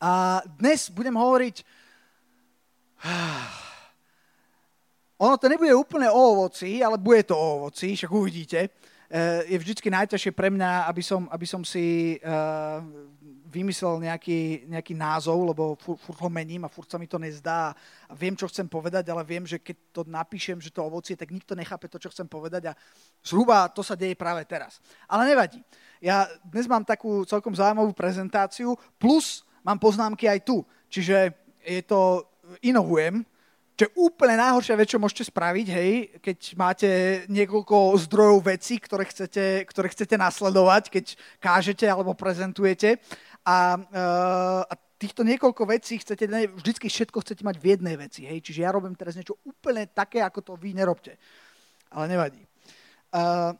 A dnes budem hovoriť... Ono to nebude úplne o ovoci, ale bude to o ovoci, však uvidíte. Eh, je vždy najťažšie pre mňa, aby som, aby som si uh, vymyslel nejaký, nejaký názov, lebo furt ho mením a furt sa mi to nezdá a viem, čo chcem povedať, ale viem, že keď to napíšem, že to ovocie, tak nikto nechápe to, čo chcem povedať a zhruba to sa deje práve teraz. Ale nevadí. Ja dnes mám takú celkom zaujímavú prezentáciu, plus mám poznámky aj tu. Čiže je to, inovujem, čo je úplne najhoršia vec, čo môžete spraviť, hej, keď máte niekoľko zdrojov vecí, ktoré chcete, ktoré chcete nasledovať, keď kážete alebo prezentujete. A, uh, a týchto niekoľko vecí chcete, vždycky všetko chcete mať v jednej veci, hej. Čiže ja robím teraz niečo úplne také, ako to vy nerobte. Ale nevadí. Uh,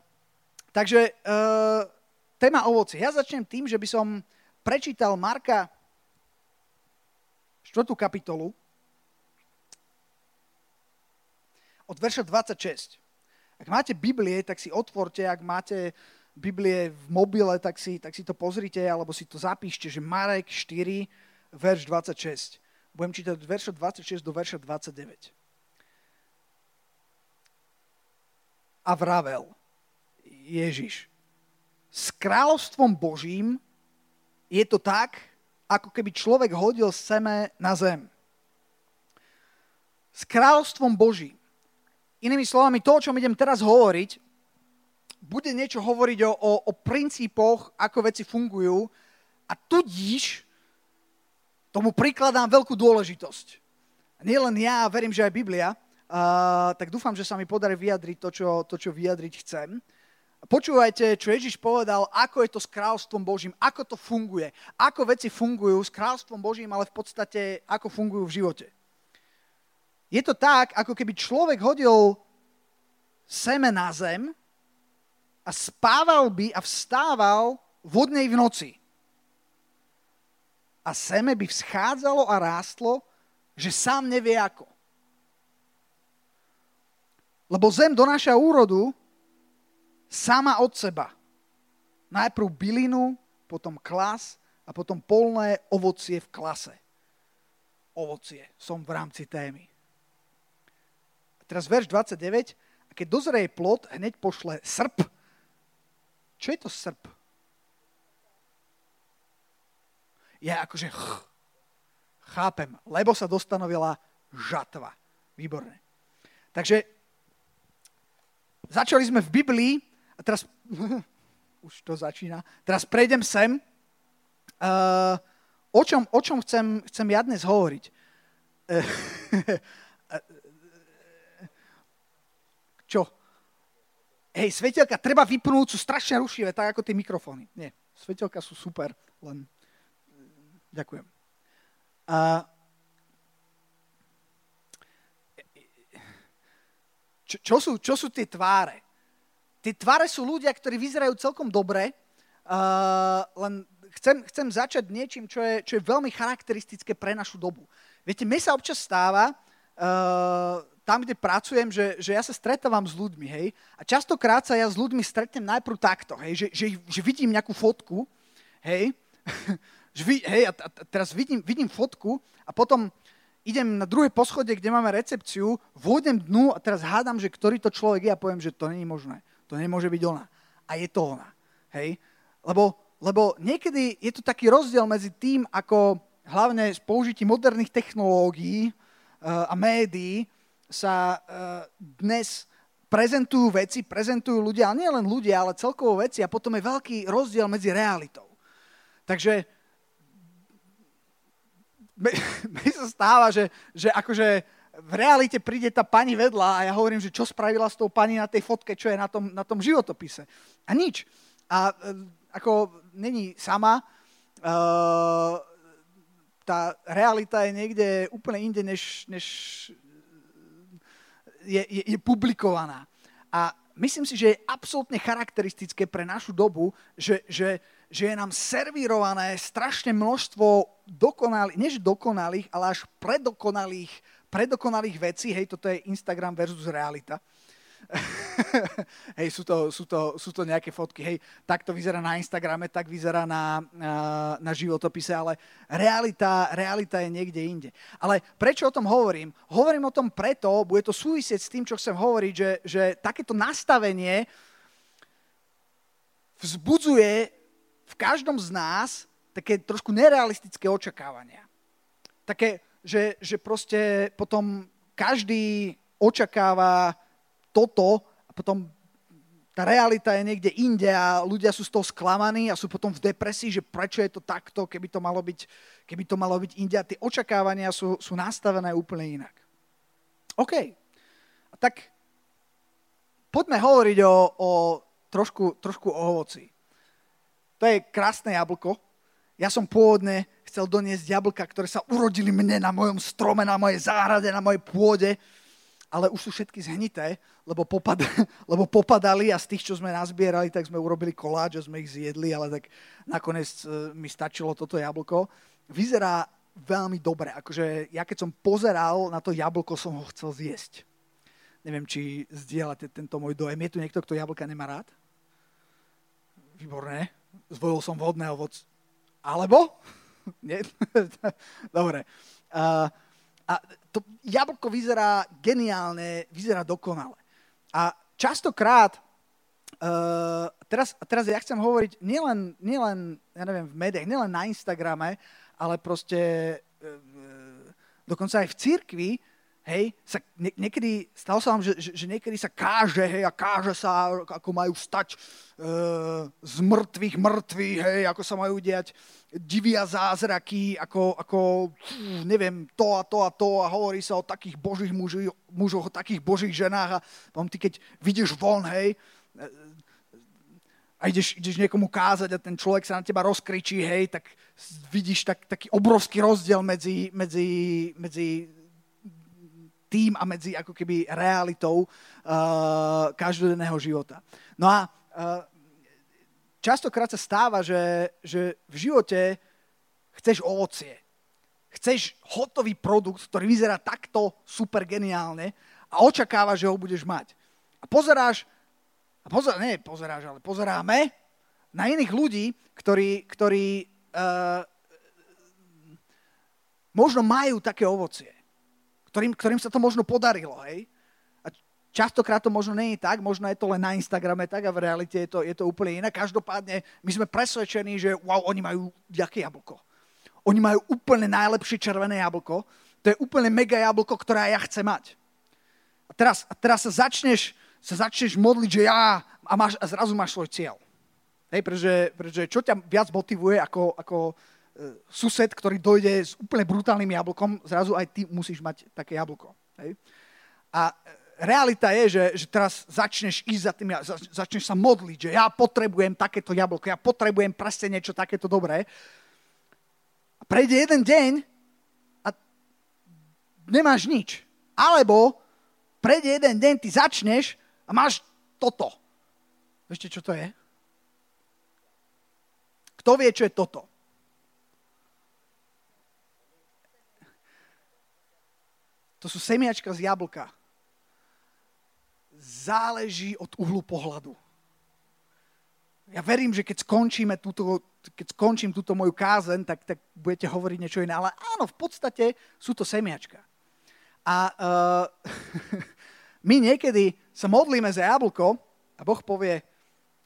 takže uh, téma ovoci. Ja začnem tým, že by som prečítal Marka 4. kapitolu, od verša 26. Ak máte Biblie, tak si otvorte, ak máte Biblie v mobile, tak si, tak si to pozrite, alebo si to zapíšte, že Marek 4, verš 26. Budem čítať od verša 26 do verša 29. A vravel Ježiš, s kráľovstvom Božím je to tak, ako keby človek hodil seme na zem. S kráľovstvom Božím Inými slovami, to, o čom idem teraz hovoriť, bude niečo hovoriť o, o, o princípoch, ako veci fungujú a tudíž tomu prikladám veľkú dôležitosť. Nie ja, verím, že aj Biblia, uh, tak dúfam, že sa mi podarí vyjadriť to čo, to, čo vyjadriť chcem. Počúvajte, čo Ježiš povedal, ako je to s kráľstvom Božím, ako to funguje, ako veci fungujú s kráľstvom Božím, ale v podstate ako fungujú v živote. Je to tak, ako keby človek hodil seme na zem a spával by a vstával vodnej v noci. A seme by vzchádzalo a rástlo, že sám nevie ako. Lebo zem donáša úrodu sama od seba. Najprv bylinu, potom klas a potom polné ovocie v klase. Ovocie. Som v rámci témy. Teraz verš 29. A keď dozrie plod, hneď pošle srp. Čo je to srp? Ja akože ch, chápem, lebo sa dostanovila žatva. Výborné. Takže začali sme v Biblii a teraz už to začína. Teraz prejdem sem. Uh, o čom, o čom chcem, chcem ja dnes hovoriť? Uh, Čo? Hej, svetelka treba vypnúť, sú strašne rušivé, tak ako tie mikrofóny. Nie, svetelka sú super, len ďakujem. A... Čo, čo, sú, čo sú tie tváre? Tie tváre sú ľudia, ktorí vyzerajú celkom dobre, uh, len chcem, chcem začať niečím, čo je, čo je veľmi charakteristické pre našu dobu. Viete, mne sa občas stáva, uh, tam, kde pracujem, že, že ja sa stretávam s ľuďmi, hej, a častokrát sa ja s ľuďmi stretnem najprv takto, hej, že, že, že vidím nejakú fotku, hej, že vy, hej, a, a teraz vidím, vidím fotku a potom idem na druhé poschodie, kde máme recepciu, vôjdem dnu a teraz hádam, že ktorý to človek je a poviem, že to není možné. To nemôže byť ona. A je to ona. Hej? Lebo, lebo niekedy je tu taký rozdiel medzi tým, ako hlavne s použitím moderných technológií uh, a médií, sa uh, dnes prezentujú veci, prezentujú ľudia, ale nie len ľudia, ale celkovo veci a potom je veľký rozdiel medzi realitou. Takže mi sa stáva, že, že akože v realite príde tá pani vedľa a ja hovorím, že čo spravila s tou pani na tej fotke, čo je na tom, na tom životopise. A nič. A uh, ako není sama, uh, tá realita je niekde úplne inde, než, než je, je, je publikovaná. A myslím si, že je absolútne charakteristické pre našu dobu, že, že, že je nám servírované strašne množstvo dokonalých, než dokonalých, ale až predokonalých, predokonalých vecí. Hej, toto je Instagram versus realita. hej, sú to, sú, to, sú to nejaké fotky, hej, tak to vyzerá na Instagrame, tak vyzerá na, na, životopise, ale realita, realita je niekde inde. Ale prečo o tom hovorím? Hovorím o tom preto, bude to súvisieť s tým, čo chcem hovoriť, že, že takéto nastavenie vzbudzuje v každom z nás také trošku nerealistické očakávania. Také, že, že proste potom každý očakáva toto a potom tá realita je niekde inde a ľudia sú z toho sklamaní a sú potom v depresii, že prečo je to takto, keby to malo byť, keby to malo byť inde a tie očakávania sú, sú nastavené úplne inak. OK. A tak poďme hovoriť o, o trošku, trošku o ovoci. To je krásne jablko. Ja som pôvodne chcel doniesť jablka, ktoré sa urodili mne na mojom strome, na mojej záhrade, na mojej pôde ale už sú všetky zhnité, lebo, popad, lebo popadali a z tých, čo sme nazbierali, tak sme urobili koláč a sme ich zjedli, ale tak nakoniec e, mi stačilo toto jablko. Vyzerá veľmi dobre. Akože ja keď som pozeral na to jablko, som ho chcel zjesť. Neviem, či zdieľate tento môj dojem. Je tu niekto, kto jablka nemá rád? Výborné. Zvolil som vodné ovoc. Alebo? Nie? Dobre. Uh, a to jablko vyzerá geniálne, vyzerá dokonale. A častokrát, uh, teraz, teraz ja chcem hovoriť nielen, nielen ja neviem, v médiách, nielen na Instagrame, ale proste uh, dokonca aj v cirkvi, hej, sa nie, niekedy, stalo sa vám, že, že, že niekedy sa káže, hej, a káže sa, ako majú stať uh, z mŕtvych mŕtvych, hej, ako sa majú diať divia zázraky, ako, ako neviem, to a to a to a hovorí sa o takých božích muži, mužoch, o takých božích ženách a potom ty keď vidíš von, hej, a ideš, ideš niekomu kázať a ten človek sa na teba rozkričí, hej, tak vidíš tak, taký obrovský rozdiel medzi, medzi, medzi tým a medzi ako keby realitou uh, každodenného života. No a uh, častokrát sa stáva, že, že v živote chceš ovocie. Chceš hotový produkt, ktorý vyzerá takto super geniálne a očakávaš, že ho budeš mať. A pozeráš, a pozer, nie pozeráš, ale pozeráme na iných ľudí, ktorí, ktorí uh, možno majú také ovocie, ktorým, ktorým sa to možno podarilo, hej? Častokrát to možno nie je tak, možno je to len na Instagrame tak a v realite je to, je to úplne iné. Každopádne my sme presvedčení, že wow, oni majú jaké jablko. Oni majú úplne najlepšie červené jablko. To je úplne mega jablko, ktoré ja chcem mať. A teraz, a teraz sa, začneš, sa začneš modliť, že ja a, máš, a zrazu máš svoj cieľ. Hej, pretože, pretože čo ťa viac motivuje ako, ako sused, ktorý dojde s úplne brutálnym jablkom, zrazu aj ty musíš mať také jablko. Hej? A realita je, že, že teraz začneš ísť za tým, začneš sa modliť, že ja potrebujem takéto jablko, ja potrebujem presne niečo takéto dobré. A prejde jeden deň a nemáš nič. Alebo prejde jeden deň, ty začneš a máš toto. Viete, čo to je? Kto vie, čo je toto? To sú semiačka z jablka záleží od uhlu pohľadu. Ja verím, že keď skončíme túto, keď skončím túto moju kázen, tak, tak budete hovoriť niečo iné. Ale áno, v podstate sú to semiačka. A uh, my niekedy sa modlíme za jablko a Boh povie,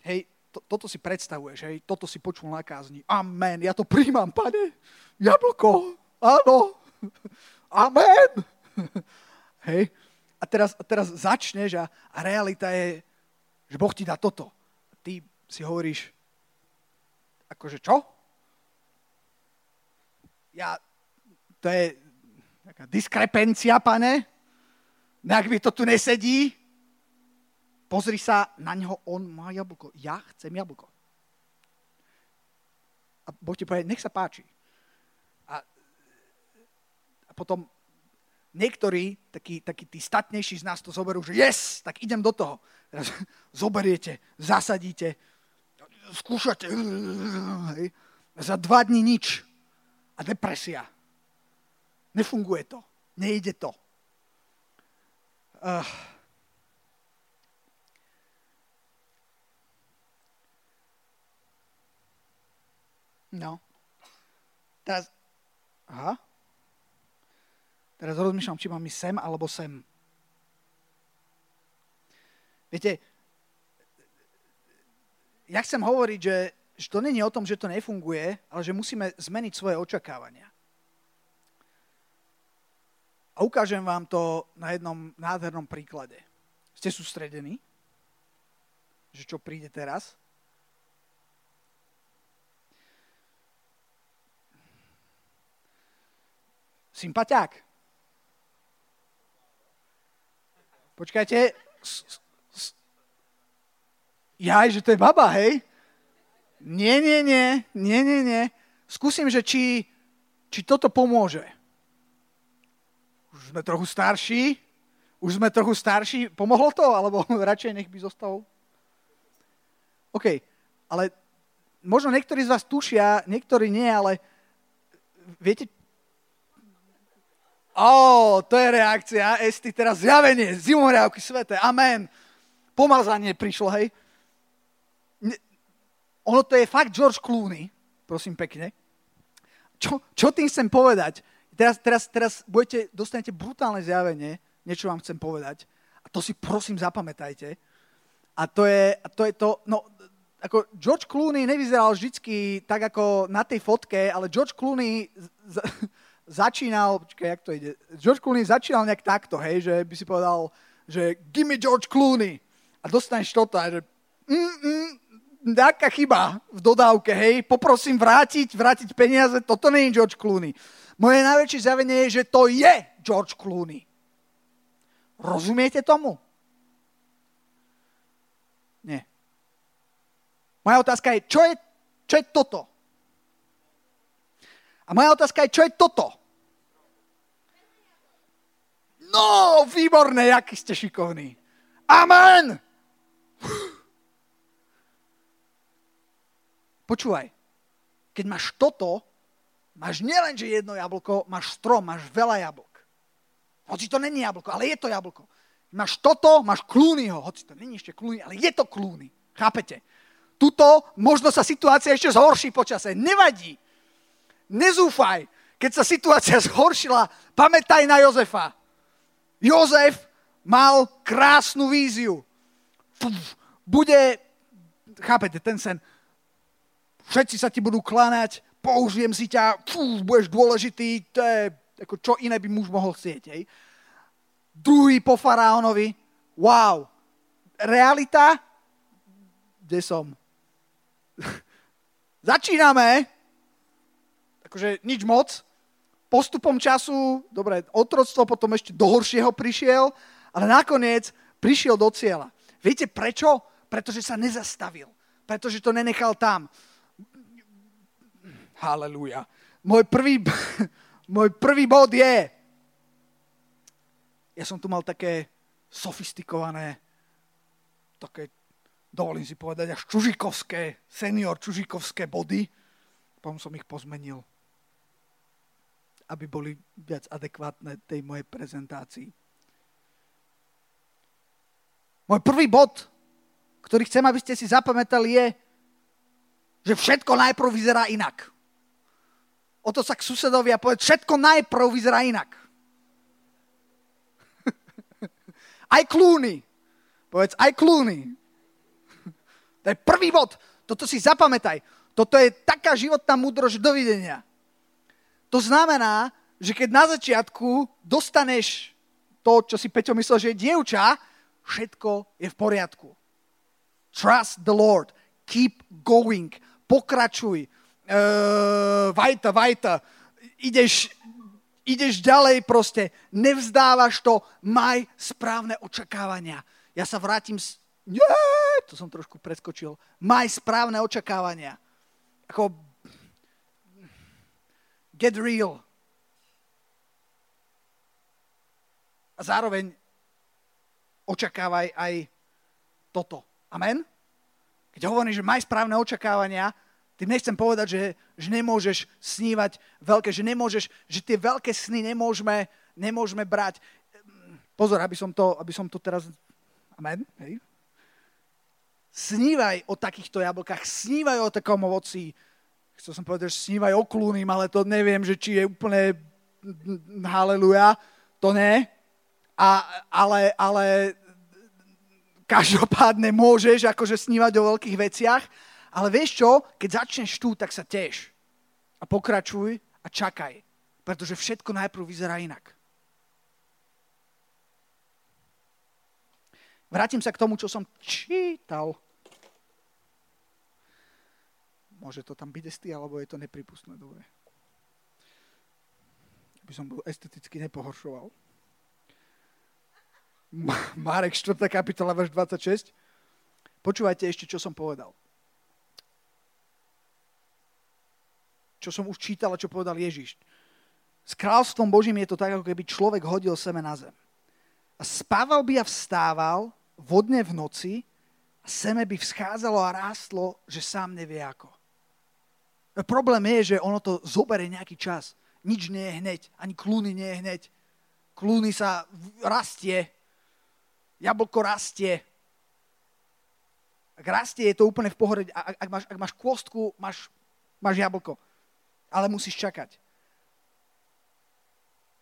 hej, to, toto si predstavuješ, hej, toto si počul na kázni. Amen, ja to príjmam, pane. Jablko, áno. Amen. hej, a teraz, teraz začneš a, a realita je, že Boh ti dá toto. A ty si hovoríš, akože čo? Ja, to je taká diskrepencia, pane. Nejak mi to tu nesedí. Pozri sa na neho, on má jablko. Ja chcem jablko. A Boh ti povie, nech sa páči. A, a potom niektorí, takí, takí tí statnejší z nás to zoberú, že yes, tak idem do toho. Teraz zoberiete, zasadíte, skúšate. Hej. Za dva dní nič. A depresia. Nefunguje to. Nejde to. Uh. No. Teraz... Aha. Teraz rozmýšľam, či mám ísť sem alebo sem. Viete, ja chcem hovoriť, že, že to není o tom, že to nefunguje, ale že musíme zmeniť svoje očakávania. A ukážem vám to na jednom nádhernom príklade. Ste sústredení? Že čo príde teraz? Sympatiák. Počkajte. Jaj, že to je baba, hej? Nie, nie, nie, nie, nie, nie. Skúsim, že či, či toto pomôže. Už sme trochu starší. Už sme trochu starší. Pomohlo to? Alebo radšej nech by zostal? OK, ale možno niektorí z vás tušia, niektorí nie, ale viete, Ó, to je reakcia. Esti, teraz zjavenie, zimomriavky svete, amen. Pomazanie prišlo, hej. Ono to je fakt George Clooney, prosím pekne. Čo, čo tým chcem povedať? Teraz, teraz, teraz budete, dostanete brutálne zjavenie, niečo vám chcem povedať. A to si prosím zapamätajte. A to je, a to, je to, no, ako George Clooney nevyzeral vždycky tak ako na tej fotke, ale George Clooney z, začínal, počkaj, jak to ide, George Clooney začínal nejak takto, hej, že by si povedal, že give me George Clooney a dostaneš toto a že mm, mm, nejaká chyba v dodávke, hej, poprosím vrátiť, vrátiť peniaze, toto nie je George Clooney. Moje najväčšie zjavenie je, že to je George Clooney. Rozumiete tomu? Nie. Moja otázka je, čo je, čo je toto? A moja otázka je, čo je toto? No, výborné, aký ste šikovní. Amen! Počúvaj, keď máš toto, máš nielen, že jedno jablko, máš strom, máš veľa jablok. Hoci to není jablko, ale je to jablko. Máš toto, máš klúnyho, hoci to není ešte klúny, ale je to klúny. Chápete? Tuto možno sa situácia ešte zhorší počase. Nevadí. Nezúfaj. Keď sa situácia zhoršila, pamätaj na Jozefa. Jozef mal krásnu víziu. Bude, chápete, ten sen, všetci sa ti budú kláňať, použijem si ťa, fú, budeš dôležitý, to je, ako čo iné by muž mohol chcieť. Hej. Druhý po faraónovi, wow. Realita, kde som? Začíname, akože nič moc. Postupom času, dobre, otroctvo potom ešte do horšieho prišiel, ale nakoniec prišiel do cieľa. Viete prečo? Pretože sa nezastavil. Pretože to nenechal tam. Halelúja. Môj prvý, môj prvý bod je, ja som tu mal také sofistikované, také, dovolím si povedať, až čužikovské, senior čužikovské body. Potom som ich pozmenil aby boli viac adekvátne tej mojej prezentácii. Môj prvý bod, ktorý chcem, aby ste si zapamätali, je, že všetko najprv vyzerá inak. O to sa k susedovi a povedz, všetko najprv vyzerá inak. aj klúny. Povedz, aj klúny. To je prvý bod. Toto si zapamätaj. Toto je taká životná múdrosť, dovidenia. To znamená, že keď na začiatku dostaneš to, čo si Peťo myslel, že je dievča, všetko je v poriadku. Trust the Lord. Keep going. Pokračuj. Uh, vajta, vajta. Ideš, ideš ďalej proste. Nevzdávaš to. Maj správne očakávania. Ja sa vrátim s... Nie, to som trošku preskočil. Maj správne očakávania. Ako Get real. A zároveň očakávaj aj toto. Amen? Keď hovorím, že maj správne očakávania, tým nechcem povedať, že, že nemôžeš snívať veľké, že nemôžeš, že tie veľké sny nemôžeme, nemôžeme brať. Pozor, aby som to, aby som to teraz... Amen? Hej? Snívaj o takýchto jablkách, snívaj o takom ovoci, chcel som povedať, že snívaj o klúnym, ale to neviem, že či je úplne haleluja, to ne. A, ale, ale každopádne môžeš akože snívať o veľkých veciach, ale vieš čo, keď začneš tu, tak sa tiež. A pokračuj a čakaj, pretože všetko najprv vyzerá inak. Vrátim sa k tomu, čo som čítal. Môže to tam byť estý, alebo je to nepripustné, dobre. Aby som bol esteticky nepohoršoval. Marek 4. kapitola, verš 26. Počúvajte ešte, čo som povedal. Čo som už čítal a čo povedal Ježiš. S kráľstvom Božím je to tak, ako keby človek hodil seme na zem. A spával by a vstával vodne v noci a seme by vzchádzalo a rástlo, že sám nevie ako. Problém je, že ono to zoberie nejaký čas. Nič nie je hneď, ani klúny nie je hneď. Klúny sa rastie, jablko rastie. Ak rastie, je to úplne v pohode. Ak, ak, máš, ak máš kôstku, máš, máš jablko. Ale musíš čakať.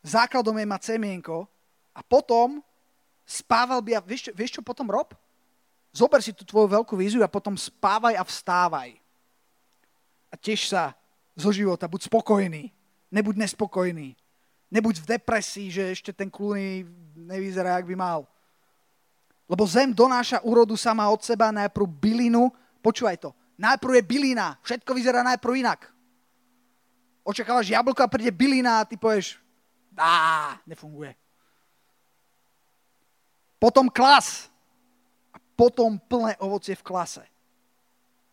Základom je mať semienko a potom spával by a vieš, vieš čo potom rob? Zober si tú tvoju veľkú víziu a potom spávaj a vstávaj. A tiež sa zo života, buď spokojný, nebuď nespokojný. Nebuď v depresii, že ešte ten klúny nevyzerá, jak by mal. Lebo zem donáša úrodu sama od seba, najprv bylinu. Počúvaj to. Najprv je bylina. Všetko vyzerá najprv inak. Očakávaš jablko a príde bylina a ty povieš, dá, nefunguje potom klas a potom plné ovocie v klase.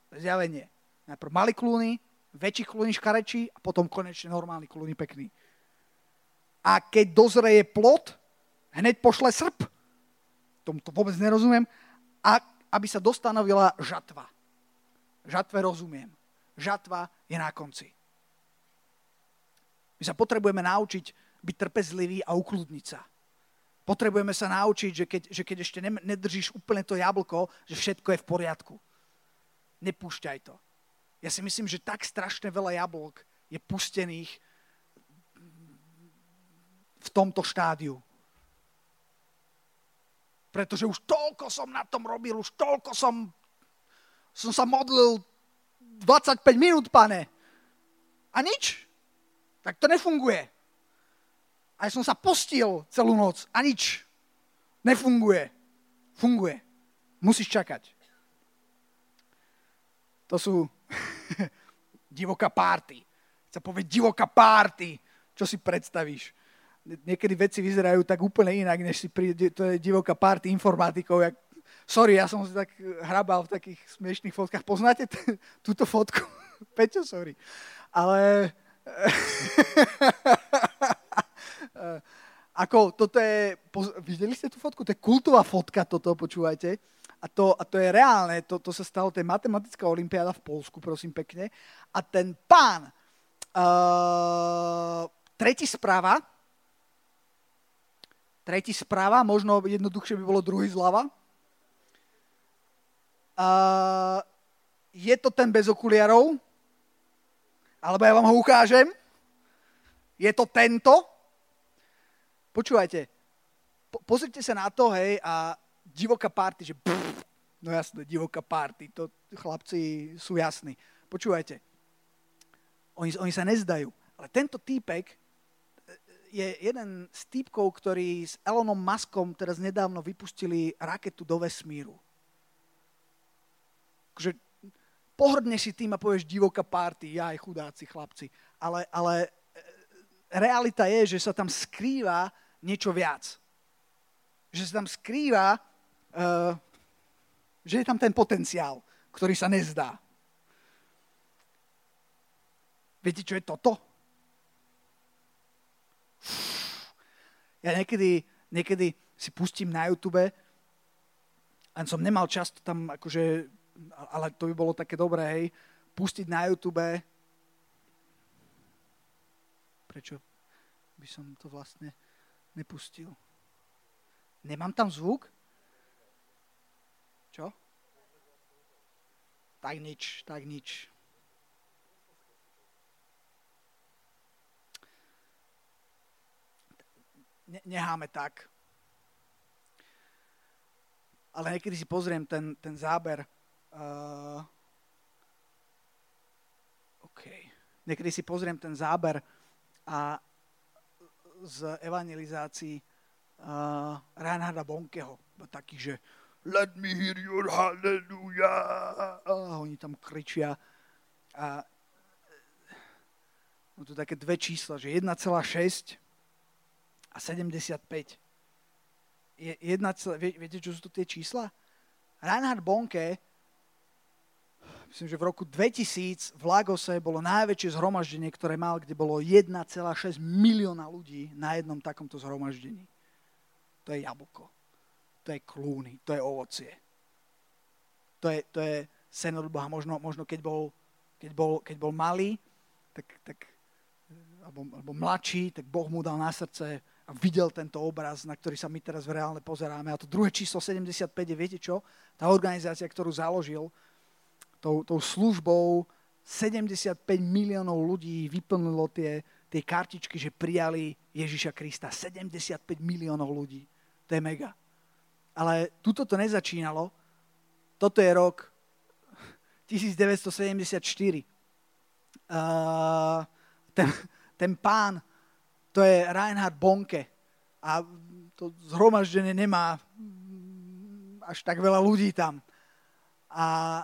Zjavenie. Najprv malý klúny, väčší klúny škarečí a potom konečne normálny klúny pekný. A keď dozreje plot, hneď pošle srp. Tomu to vôbec nerozumiem. A aby sa dostanovila žatva. Žatve rozumiem. Žatva je na konci. My sa potrebujeme naučiť byť trpezlivý a ukludniť sa. Potrebujeme sa naučiť, že keď, že keď ešte nedržíš úplne to jablko, že všetko je v poriadku. Nepúšťaj to. Ja si myslím, že tak strašne veľa jablok je pustených v tomto štádiu. Pretože už toľko som na tom robil, už toľko som, som sa modlil 25 minút, pane. A nič. Tak to nefunguje. A ja som sa postil celú noc a nič. Nefunguje. Funguje. Musíš čakať. To sú divoká párty. Chce povedať divoká párty. Čo si predstavíš? Niekedy veci vyzerajú tak úplne inak, než si príde, to je divoká párty informatikov. Jak... Sorry, ja som si tak hrabal v takých smiešných fotkách. Poznáte t- túto fotku? Peťo, sorry. Ale Eh, ako toto je, videli ste tú fotku? To je kultová fotka toto, počúvajte. A to, a to je reálne, to, to sa stalo, to je matematická olimpiáda v Polsku, prosím pekne. A ten pán, uh, tretí správa, tretí správa, možno jednoduchšie by bolo druhý zľava. Uh, je to ten bez okuliarov, alebo ja vám ho ukážem. Je to tento, Počúvajte, po, pozrite sa na to, hej, a divoká party, že pff, no jasné, divoká party, to chlapci sú jasní. Počúvajte, oni, oni sa nezdajú, ale tento týpek e, je jeden z týpkov, ktorí s Elonom Muskom teraz nedávno vypustili raketu do vesmíru. Takže pohrdne si tým a povieš divoká party, ja aj chudáci chlapci. Ale, ale e, realita je, že sa tam skrýva niečo viac. Že sa tam skrýva, že je tam ten potenciál, ktorý sa nezdá. Viete, čo je toto? Ja niekedy, niekedy si pustím na YouTube, a som nemal čas to tam akože, ale to by bolo také dobré, hej, pustiť na YouTube. Prečo by som to vlastne nepustil. Nemám tam zvuk? Čo? Tak nič, tak nič. Ne- necháme tak. Ale niekedy si pozriem ten, ten záber. Uh, OK. Niekedy si pozriem ten záber a z evangelizácií uh, Reinharda Bonkeho. Taký, že let me hear your hallelujah. A oni tam kričia. A no tu také dve čísla, že 1,6 a 75. Je 1, viete, čo sú to tie čísla? Reinhard Bonke, myslím, že v roku 2000 v Lagose bolo najväčšie zhromaždenie, ktoré mal, kde bolo 1,6 milióna ľudí na jednom takomto zhromaždení. To je jablko. To je klúny, to je ovocie. To je, to je sen od Boha. Možno, možno keď, bol, keď, bol, keď bol malý, tak, tak alebo, alebo mladší, tak Boh mu dal na srdce a videl tento obraz, na ktorý sa my teraz v reálne pozeráme. A to druhé číslo 75 je, viete čo? Tá organizácia, ktorú založil, tou, tou službou 75 miliónov ľudí vyplnilo tie, tie kartičky, že prijali Ježiša Krista. 75 miliónov ľudí. To je mega. Ale tuto to nezačínalo. Toto je rok 1974. Uh, ten, ten pán, to je Reinhard Bonke. A to zhromaždenie nemá až tak veľa ľudí tam. A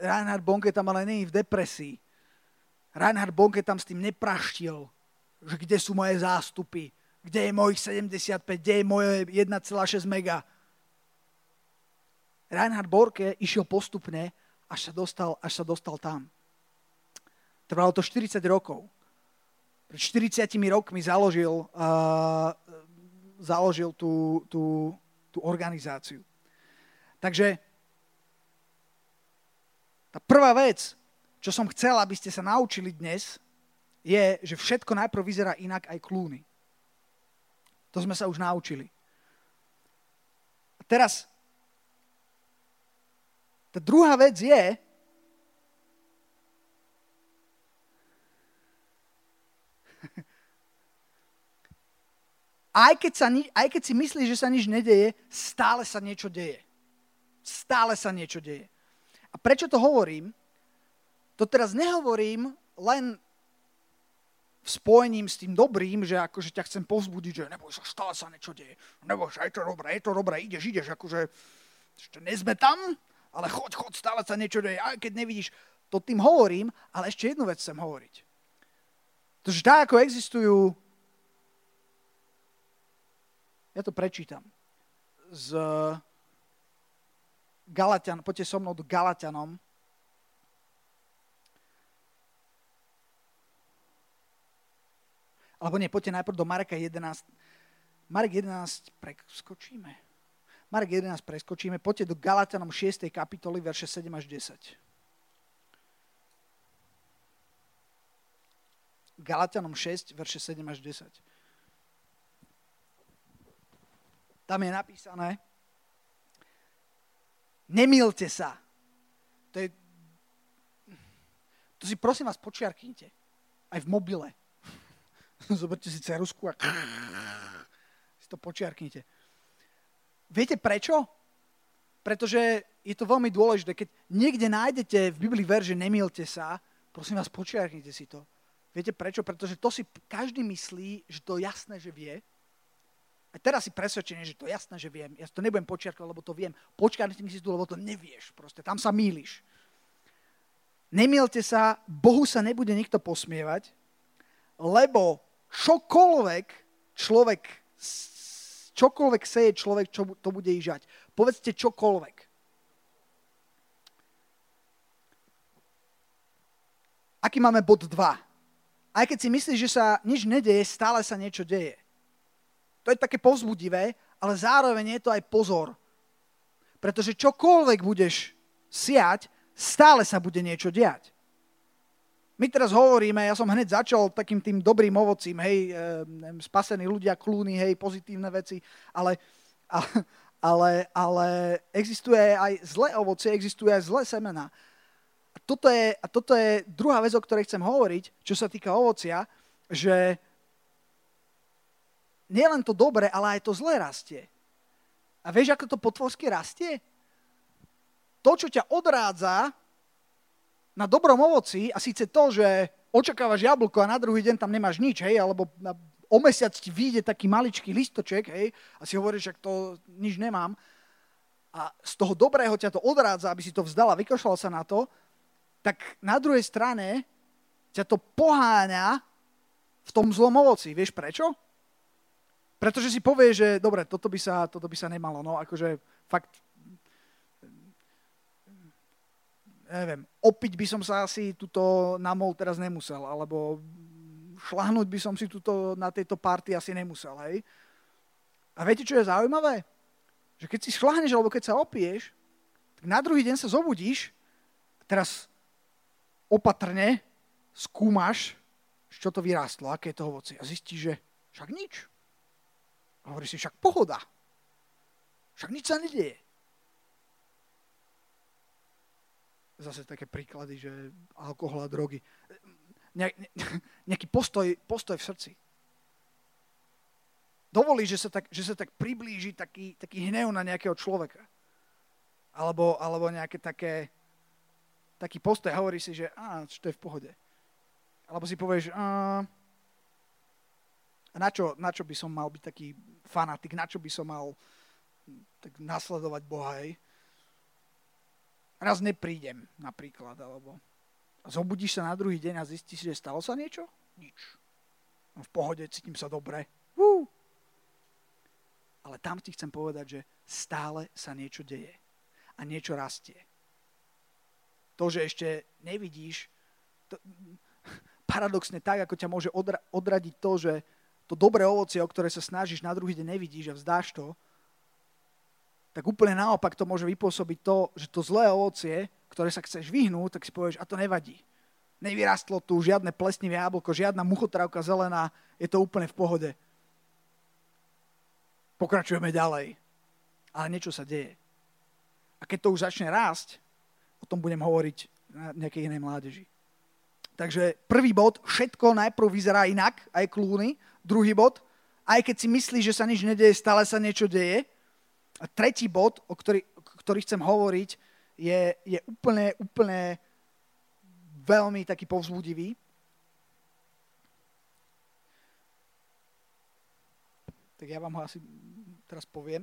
Reinhard Bonke tam ale není v depresii. Reinhard Bonke tam s tým nepraštil, že kde sú moje zástupy, kde je mojich 75, kde je moje 1,6 mega. Reinhard Borke išiel postupne, až sa dostal, až sa dostal tam. Trvalo to 40 rokov. Pred 40 rokmi založil, uh, založil tú, tú, tú organizáciu. Takže tá prvá vec, čo som chcel, aby ste sa naučili dnes, je, že všetko najprv vyzerá inak aj klúny. To sme sa už naučili. A teraz, tá druhá vec je, aj keď, sa, aj keď si myslíš, že sa nič nedeje, stále sa niečo deje. Stále sa niečo deje. A prečo to hovorím? To teraz nehovorím len v spojením s tým dobrým, že akože ťa chcem povzbudiť, že neboj sa, stále sa niečo deje. Neboj sa, je to dobré, je to dobré, ideš, ideš, akože ešte nezme tam, ale choď, choď, stále sa niečo deje, aj keď nevidíš. To tým hovorím, ale ešte jednu vec chcem hovoriť. Pretože tak, ako existujú ja to prečítam. Z Galatian, poďte so mnou do Galatianom. Alebo nie, poďte najprv do Mareka 11. Marek 11 preskočíme. Marek 11 preskočíme. Poďte do Galatianom 6. kapitoly, verše 7 až 10. Galatianom 6, verše 7 až 10. Tam je napísané, nemilte sa. To, je, to si prosím vás počiarknite. Aj v mobile. Zoberte si cerusku a si to počiarknite. Viete prečo? Pretože je to veľmi dôležité. Keď niekde nájdete v Biblii ver, že nemilte sa, prosím vás, počiarknite si to. Viete prečo? Pretože to si každý myslí, že to jasné, že vie, a teraz si presvedčený, že to jasné, že viem. Ja to nebudem počiarkať, lebo to viem. Počkaj si tu, lebo to nevieš. Proste tam sa míliš. Nemielte sa, Bohu sa nebude nikto posmievať, lebo čokoľvek človek, čokoľvek seje človek, čo to bude i žať. Povedzte čokoľvek. Aký máme bod 2? Aj keď si myslíš, že sa nič nedeje, stále sa niečo deje. To je také povzbudivé, ale zároveň je to aj pozor. Pretože čokoľvek budeš siať, stále sa bude niečo diať. My teraz hovoríme, ja som hneď začal takým tým dobrým ovocím, hej, e, spasení ľudia, klúny, hej, pozitívne veci, ale, ale, ale existuje aj zlé ovocie, existuje aj zlé semena. A toto, je, a toto je druhá vec, o ktorej chcem hovoriť, čo sa týka ovocia, že nielen to dobre, ale aj to zlé rastie. A vieš, ako to potvorsky rastie? To, čo ťa odrádza na dobrom ovoci, a síce to, že očakávaš jablko a na druhý deň tam nemáš nič, hej, alebo o mesiac ti vyjde taký maličký listoček, hej, a si hovoríš, že to nič nemám, a z toho dobrého ťa to odrádza, aby si to vzdala, vykošľal sa na to, tak na druhej strane ťa to poháňa v tom zlom ovoci. Vieš prečo? Pretože si povie, že dobre, toto by sa, toto by sa nemalo. No akože fakt, neviem, opiť by som sa asi tuto namol teraz nemusel, alebo šlahnúť by som si tuto na tejto party asi nemusel, hej. A viete, čo je zaujímavé? že keď si šlahneš alebo keď sa opiješ, tak na druhý deň sa zobudíš a teraz opatrne skúmaš, čo to vyrástlo, aké je to ovoci. A zistíš, že však nič. A hovoríš si, však pohoda. Však nič sa nedieje. Zase také príklady, že alkohol a drogy. Ne, ne, nejaký postoj, postoj v srdci dovolí, že sa tak, že sa tak priblíži taký, taký hnev na nejakého človeka. Alebo, alebo nejaké také, taký postoj. Hovorí si, že á, to je v pohode. Alebo si povieš, a, na, čo, na čo by som mal byť taký fanatik, na čo by som mal tak nasledovať Boha, hej. Raz neprídem, napríklad, alebo zobudíš sa na druhý deň a zistíš, že stalo sa niečo? Nič. No v pohode, cítim sa dobre. Uh, ale tam ti chcem povedať, že stále sa niečo deje a niečo rastie. To, že ešte nevidíš, to, paradoxne tak, ako ťa môže odra, odradiť to, že to dobré ovocie, o ktoré sa snažíš, na druhý deň nevidíš a vzdáš to, tak úplne naopak to môže vypôsobiť to, že to zlé ovocie, ktoré sa chceš vyhnúť, tak si povieš, a to nevadí. Nevyrastlo tu žiadne plesnivé jablko, žiadna muchotrávka zelená, je to úplne v pohode pokračujeme ďalej. Ale niečo sa deje. A keď to už začne rásť, o tom budem hovoriť na nejakej inej mládeži. Takže prvý bod, všetko najprv vyzerá inak, aj klúny. Druhý bod, aj keď si myslíš, že sa nič nedeje, stále sa niečo deje. A tretí bod, o ktorý, ktorý chcem hovoriť, je, je úplne, úplne veľmi taký povzbudivý. tak ja vám ho asi teraz poviem,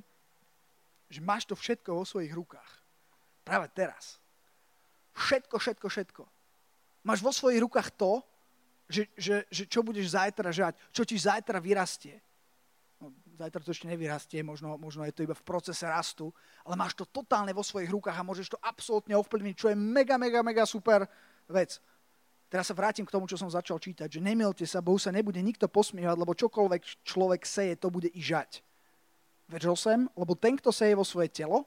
že máš to všetko vo svojich rukách. Práve teraz. Všetko, všetko, všetko. Máš vo svojich rukách to, že, že, že čo budeš zajtra žať, čo ti zajtra vyrastie. Zajtra to ešte nevyrastie, možno, možno je to iba v procese rastu, ale máš to totálne vo svojich rukách a môžeš to absolútne ovplyvniť, čo je mega, mega, mega super vec. Teraz sa vrátim k tomu, čo som začal čítať, že nemilte sa, Bohu sa nebude nikto posmievať, lebo čokoľvek človek seje, to bude i žať. Verš 8, lebo ten, kto seje vo svoje telo,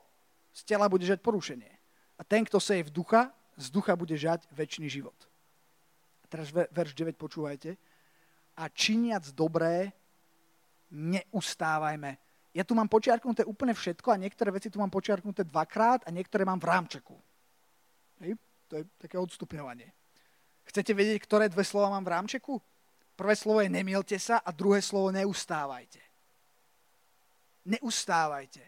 z tela bude žať porušenie. A ten, kto seje v ducha, z ducha bude žať väčší život. A teraz verš 9 počúvajte. A činiac dobré, neustávajme. Ja tu mám počiarknuté úplne všetko a niektoré veci tu mám počiarknuté dvakrát a niektoré mám v rámčeku. Hej? To je také odstupňovanie. Chcete vedieť, ktoré dve slova mám v rámčeku? Prvé slovo je nemielte sa a druhé slovo neustávajte. Neustávajte.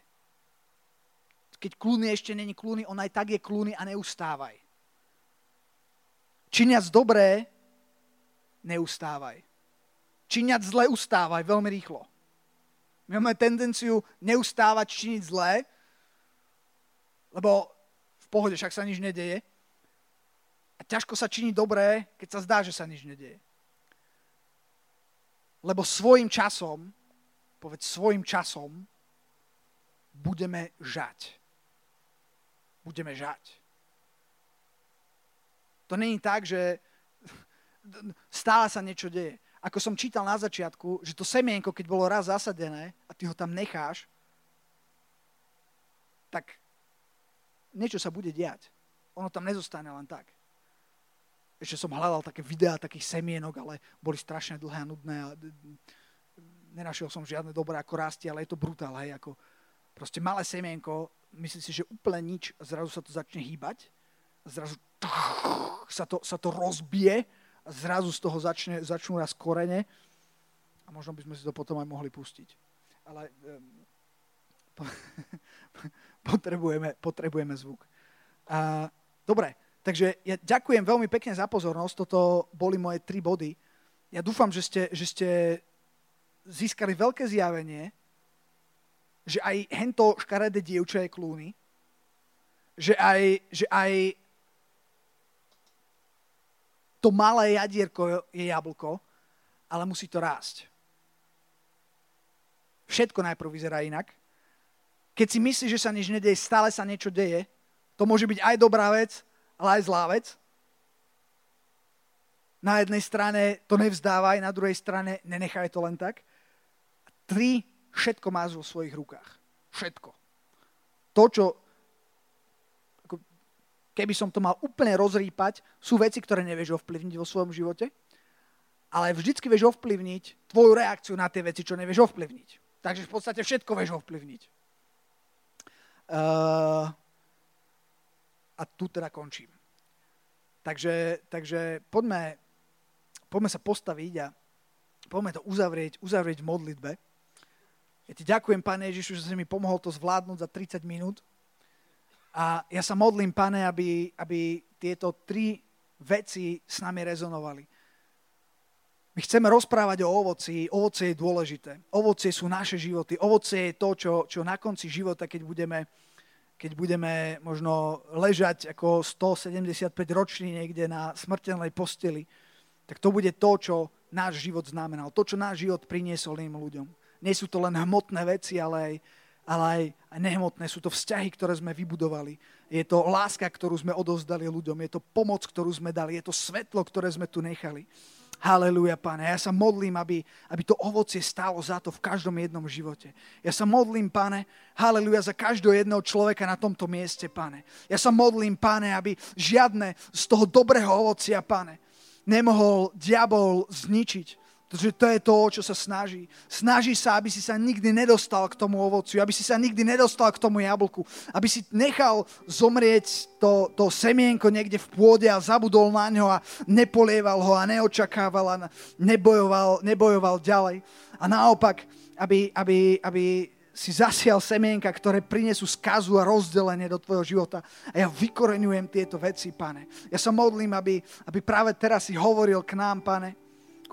Keď klúny ešte není klúny, on aj tak je klúny a neustávaj. Činiac dobré, neustávaj. Činiac zle, ustávaj veľmi rýchlo. My máme tendenciu neustávať činiť zlé, lebo v pohode však sa nič nedeje, a ťažko sa činí dobré, keď sa zdá, že sa nič nedieje. Lebo svojim časom, povedz svojim časom, budeme žať. Budeme žať. To není tak, že stále sa niečo deje. Ako som čítal na začiatku, že to semienko, keď bolo raz zasadené a ty ho tam necháš, tak niečo sa bude diať. Ono tam nezostane len tak ešte som hľadal také videá takých semienok, ale boli strašne dlhé a nudné a nenašiel som žiadne dobré, ako rastie, ale je to brutál, hej, ako proste malé semienko, myslím si, že úplne nič, zrazu sa to začne hýbať, zrazu sa to, sa to rozbije zrazu z toho začne, začnú raz korene A možno by sme si to potom aj mohli pustiť. Ale potrebujeme, potrebujeme zvuk. A, dobre, takže ja ďakujem veľmi pekne za pozornosť. Toto boli moje tri body. Ja dúfam, že ste, že ste získali veľké zjavenie, že aj hento škaredé dievča je klúny, že aj, že aj to malé jadierko je jablko, ale musí to rásť. Všetko najprv vyzerá inak. Keď si myslíš, že sa nič nedeje, stále sa niečo deje. To môže byť aj dobrá vec, ale aj zlá vec. Na jednej strane to nevzdávaj, na druhej strane nenechaj to len tak. Tri, všetko máš vo svojich rukách. Všetko. To, čo, keby som to mal úplne rozrýpať, sú veci, ktoré nevieš ovplyvniť vo svojom živote, ale vždycky vieš ovplyvniť tvoju reakciu na tie veci, čo nevieš ovplyvniť. Takže v podstate všetko vieš ovplyvniť. Uh, a tu teda končím. Takže, takže poďme, poďme sa postaviť a poďme to uzavrieť, uzavrieť v modlitbe. Ja ti ďakujem, Pane Ježišu, že si mi pomohol to zvládnuť za 30 minút. A ja sa modlím, Pane, aby, aby tieto tri veci s nami rezonovali. My chceme rozprávať o ovoci. Ovoce je dôležité. Ovocie sú naše životy. Ovocie je to, čo, čo na konci života, keď budeme, keď budeme možno ležať ako 175 ročný niekde na smrteľnej posteli, tak to bude to, čo náš život znamenal. To, čo náš život priniesol iným ľuďom. Nie sú to len hmotné veci, ale aj, ale aj, aj nehmotné. Sú to vzťahy, ktoré sme vybudovali. Je to láska, ktorú sme odovzdali ľuďom. Je to pomoc, ktorú sme dali. Je to svetlo, ktoré sme tu nechali. Halelúja, pane. Ja sa modlím, aby, aby to ovocie stálo za to v každom jednom živote. Ja sa modlím, pane, halelúja, za každého jedného človeka na tomto mieste, pane. Ja sa modlím, pane, aby žiadne z toho dobrého ovocia, pane, nemohol diabol zničiť pretože to je to, o čo sa snaží. Snaží sa, aby si sa nikdy nedostal k tomu ovociu, aby si sa nikdy nedostal k tomu jablku, aby si nechal zomrieť to, to semienko niekde v pôde a zabudol na ňo a nepolieval ho a neočakával a nebojoval, nebojoval ďalej. A naopak, aby, aby, aby si zasial semienka, ktoré prinesú skazu a rozdelenie do tvojho života. A ja vykoreňujem tieto veci, pane. Ja sa modlím, aby, aby práve teraz si hovoril k nám, pane,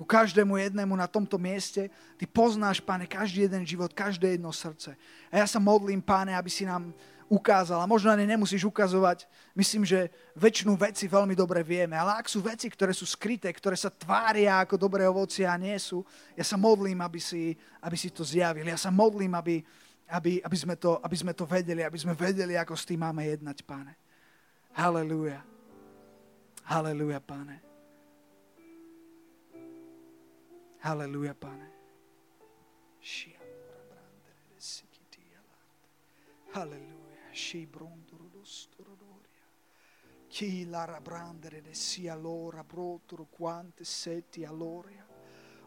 ku každému jednému na tomto mieste. Ty poznáš, Pane, každý jeden život, každé jedno srdce. A ja sa modlím, Pane, aby si nám ukázal. A možno ani nemusíš ukazovať. Myslím, že väčšinu veci veľmi dobre vieme. Ale ak sú veci, ktoré sú skryté, ktoré sa tvária ako dobré ovocie a nie sú, ja sa modlím, aby si, aby si to zjavil. Ja sa modlím, aby, aby, aby, sme to, aby sme to vedeli, aby sme vedeli, ako s tým máme jednať, Pane. Halelúja. Halelúja, Pane. Halleluja, pane. Halleluja. Shi brondorodoria. Chi la rabrandere de sia l'ora brotoro quante setti all'oria.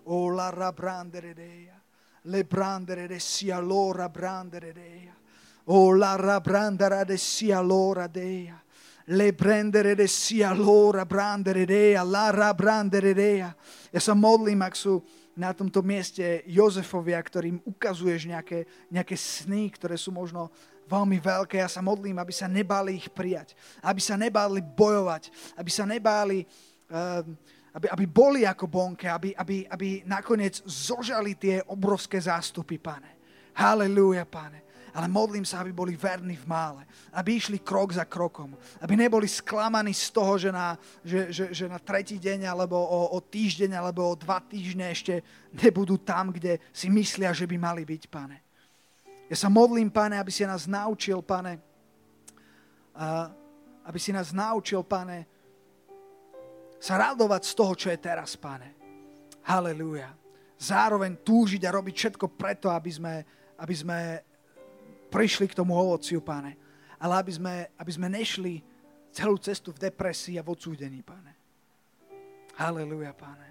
O la rabrandere dea. Le brandere de sia l'ora brandere dea. O la rabrandera de sia l'ora dea le prendere de sia l'ora brandere dea, la brandere dea. Ja sa modlím, ak sú na tomto mieste Jozefovia, ktorým ukazuješ nejaké, nejaké sny, ktoré sú možno veľmi veľké. Ja sa modlím, aby sa nebáli ich prijať, aby sa nebáli bojovať, aby sa nebáli, uh, aby, aby boli ako bonke, aby, aby, aby nakoniec zožali tie obrovské zástupy, pane. Halelúja, pane ale modlím sa, aby boli verní v mále, aby išli krok za krokom, aby neboli sklamaní z toho, že na, že, že, že na tretí deň alebo o, o týždeň alebo o dva týždne ešte nebudú tam, kde si myslia, že by mali byť, pane. Ja sa modlím, pane, aby si nás naučil, pane, aby si nás naučil, pane, sa radovať z toho, čo je teraz, pane. Halelúja. Zároveň túžiť a robiť všetko preto, aby sme, aby sme prišli k tomu ovociu, pane. Ale aby sme, aby sme nešli celú cestu v depresii a v odsúdení, pane. Haleluja, pane.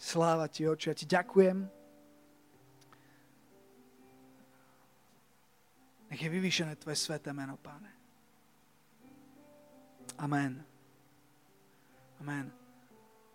Sláva ti, oči, ja ti ďakujem. Nech je vyvýšené tvoje sveté meno, pane. Amen. Amen.